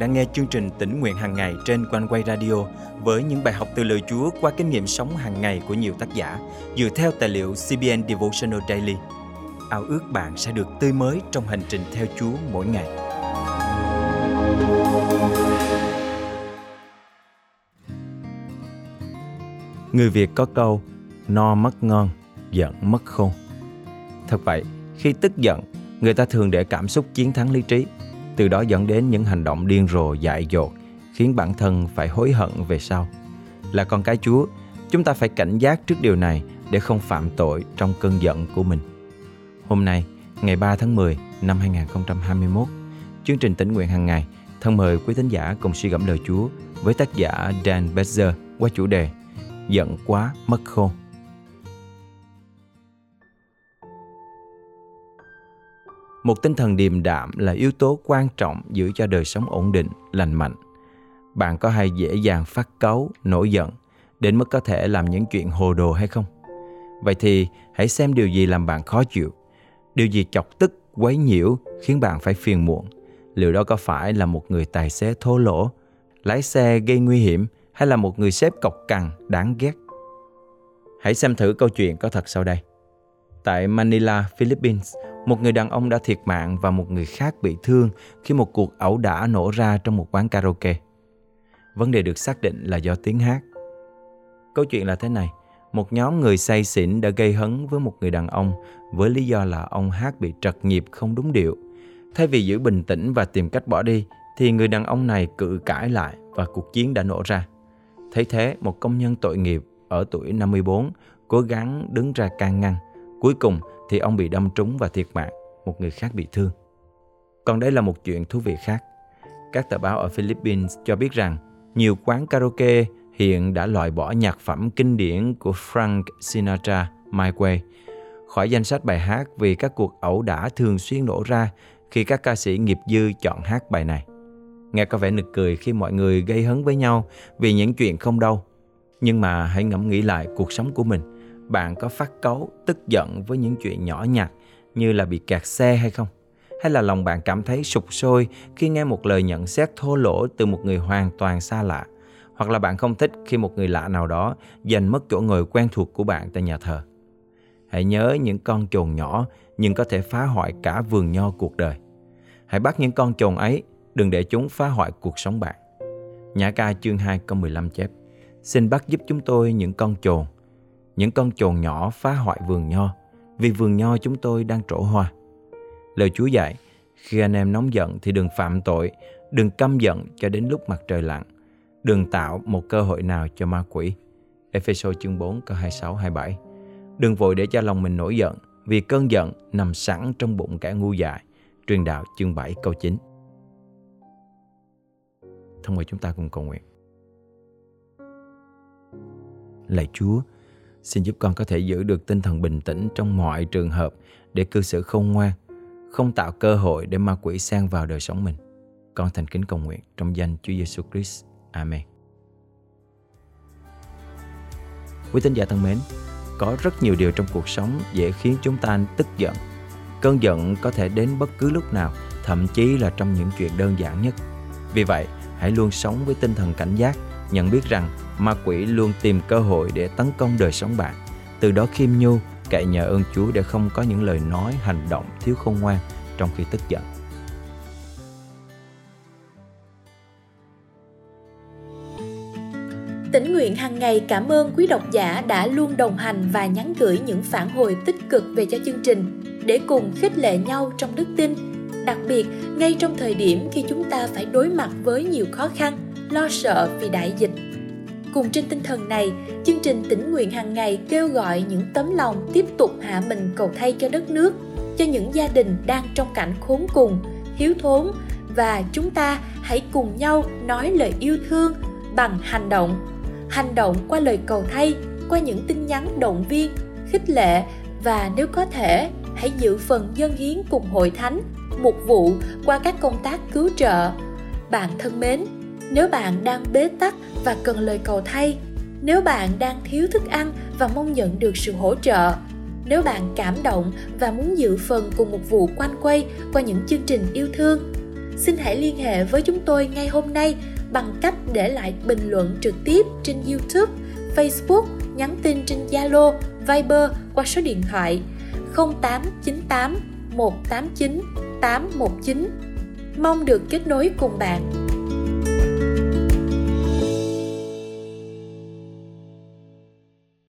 đang nghe chương trình tỉnh nguyện hàng ngày trên quanh quay radio với những bài học từ lời Chúa qua kinh nghiệm sống hàng ngày của nhiều tác giả dựa theo tài liệu CBN Devotional Daily. Ao ước bạn sẽ được tươi mới trong hành trình theo Chúa mỗi ngày. Người Việt có câu no mất ngon, giận mất khôn. Thật vậy, khi tức giận, người ta thường để cảm xúc chiến thắng lý trí, từ đó dẫn đến những hành động điên rồ dại dột, khiến bản thân phải hối hận về sau. Là con cái Chúa, chúng ta phải cảnh giác trước điều này để không phạm tội trong cơn giận của mình. Hôm nay, ngày 3 tháng 10 năm 2021, chương trình tỉnh nguyện hàng ngày thân mời quý thính giả cùng suy gẫm lời Chúa với tác giả Dan Bezer qua chủ đề Giận quá mất khôn. Một tinh thần điềm đạm là yếu tố quan trọng giữ cho đời sống ổn định, lành mạnh. Bạn có hay dễ dàng phát cáu, nổi giận, đến mức có thể làm những chuyện hồ đồ hay không? Vậy thì hãy xem điều gì làm bạn khó chịu, điều gì chọc tức, quấy nhiễu khiến bạn phải phiền muộn. Liệu đó có phải là một người tài xế thô lỗ, lái xe gây nguy hiểm hay là một người sếp cọc cằn đáng ghét? Hãy xem thử câu chuyện có thật sau đây. Tại Manila, Philippines, một người đàn ông đã thiệt mạng và một người khác bị thương khi một cuộc ẩu đả nổ ra trong một quán karaoke. Vấn đề được xác định là do tiếng hát. Câu chuyện là thế này, một nhóm người say xỉn đã gây hấn với một người đàn ông với lý do là ông hát bị trật nhịp không đúng điệu. Thay vì giữ bình tĩnh và tìm cách bỏ đi, thì người đàn ông này cự cãi lại và cuộc chiến đã nổ ra. Thấy thế, một công nhân tội nghiệp ở tuổi 54 cố gắng đứng ra can ngăn. Cuối cùng thì ông bị đâm trúng và thiệt mạng, một người khác bị thương. Còn đây là một chuyện thú vị khác. Các tờ báo ở Philippines cho biết rằng nhiều quán karaoke hiện đã loại bỏ nhạc phẩm kinh điển của Frank Sinatra, My Way, khỏi danh sách bài hát vì các cuộc ẩu đả thường xuyên nổ ra khi các ca sĩ nghiệp dư chọn hát bài này. Nghe có vẻ nực cười khi mọi người gây hấn với nhau vì những chuyện không đâu. Nhưng mà hãy ngẫm nghĩ lại cuộc sống của mình. Bạn có phát cấu, tức giận với những chuyện nhỏ nhặt như là bị kẹt xe hay không? Hay là lòng bạn cảm thấy sụp sôi khi nghe một lời nhận xét thô lỗ từ một người hoàn toàn xa lạ? Hoặc là bạn không thích khi một người lạ nào đó giành mất chỗ ngồi quen thuộc của bạn tại nhà thờ? Hãy nhớ những con chồn nhỏ nhưng có thể phá hoại cả vườn nho cuộc đời. Hãy bắt những con chồn ấy, đừng để chúng phá hoại cuộc sống bạn. Nhã ca chương 2 câu 15 chép Xin bắt giúp chúng tôi những con chồn những con chồn nhỏ phá hoại vườn nho. Vì vườn nho chúng tôi đang trổ hoa. Lời Chúa dạy Khi anh em nóng giận thì đừng phạm tội Đừng căm giận cho đến lúc mặt trời lặn. Đừng tạo một cơ hội nào cho ma quỷ. Ephesos chương 4 câu 26 27 Đừng vội để cho lòng mình nổi giận Vì cơn giận nằm sẵn trong bụng kẻ ngu dại. Truyền đạo chương 7 câu 9 Thông qua chúng ta cùng cầu nguyện. Lạy Chúa, xin giúp con có thể giữ được tinh thần bình tĩnh trong mọi trường hợp để cư xử không ngoan, không tạo cơ hội để ma quỷ sang vào đời sống mình. Con thành kính cầu nguyện trong danh Chúa Giêsu Christ. Amen. Quý tín giả thân mến, có rất nhiều điều trong cuộc sống dễ khiến chúng ta tức giận. Cơn giận có thể đến bất cứ lúc nào, thậm chí là trong những chuyện đơn giản nhất. Vì vậy, hãy luôn sống với tinh thần cảnh giác, nhận biết rằng ma quỷ luôn tìm cơ hội để tấn công đời sống bạn. Từ đó khiêm nhu, cậy nhờ ơn Chúa để không có những lời nói, hành động thiếu khôn ngoan trong khi tức giận. Tỉnh nguyện hàng ngày cảm ơn quý độc giả đã luôn đồng hành và nhắn gửi những phản hồi tích cực về cho chương trình để cùng khích lệ nhau trong đức tin. Đặc biệt, ngay trong thời điểm khi chúng ta phải đối mặt với nhiều khó khăn, lo sợ vì đại dịch Cùng trên tinh thần này, chương trình tỉnh nguyện hàng ngày kêu gọi những tấm lòng tiếp tục hạ mình cầu thay cho đất nước, cho những gia đình đang trong cảnh khốn cùng, thiếu thốn và chúng ta hãy cùng nhau nói lời yêu thương bằng hành động. Hành động qua lời cầu thay, qua những tin nhắn động viên, khích lệ và nếu có thể, hãy giữ phần dân hiến cùng hội thánh, mục vụ qua các công tác cứu trợ. Bạn thân mến, nếu bạn đang bế tắc và cần lời cầu thay, nếu bạn đang thiếu thức ăn và mong nhận được sự hỗ trợ, nếu bạn cảm động và muốn dự phần cùng một vụ quanh quay qua những chương trình yêu thương, xin hãy liên hệ với chúng tôi ngay hôm nay bằng cách để lại bình luận trực tiếp trên youtube, facebook, nhắn tin trên zalo, viber qua số điện thoại 0898 189 819 mong được kết nối cùng bạn.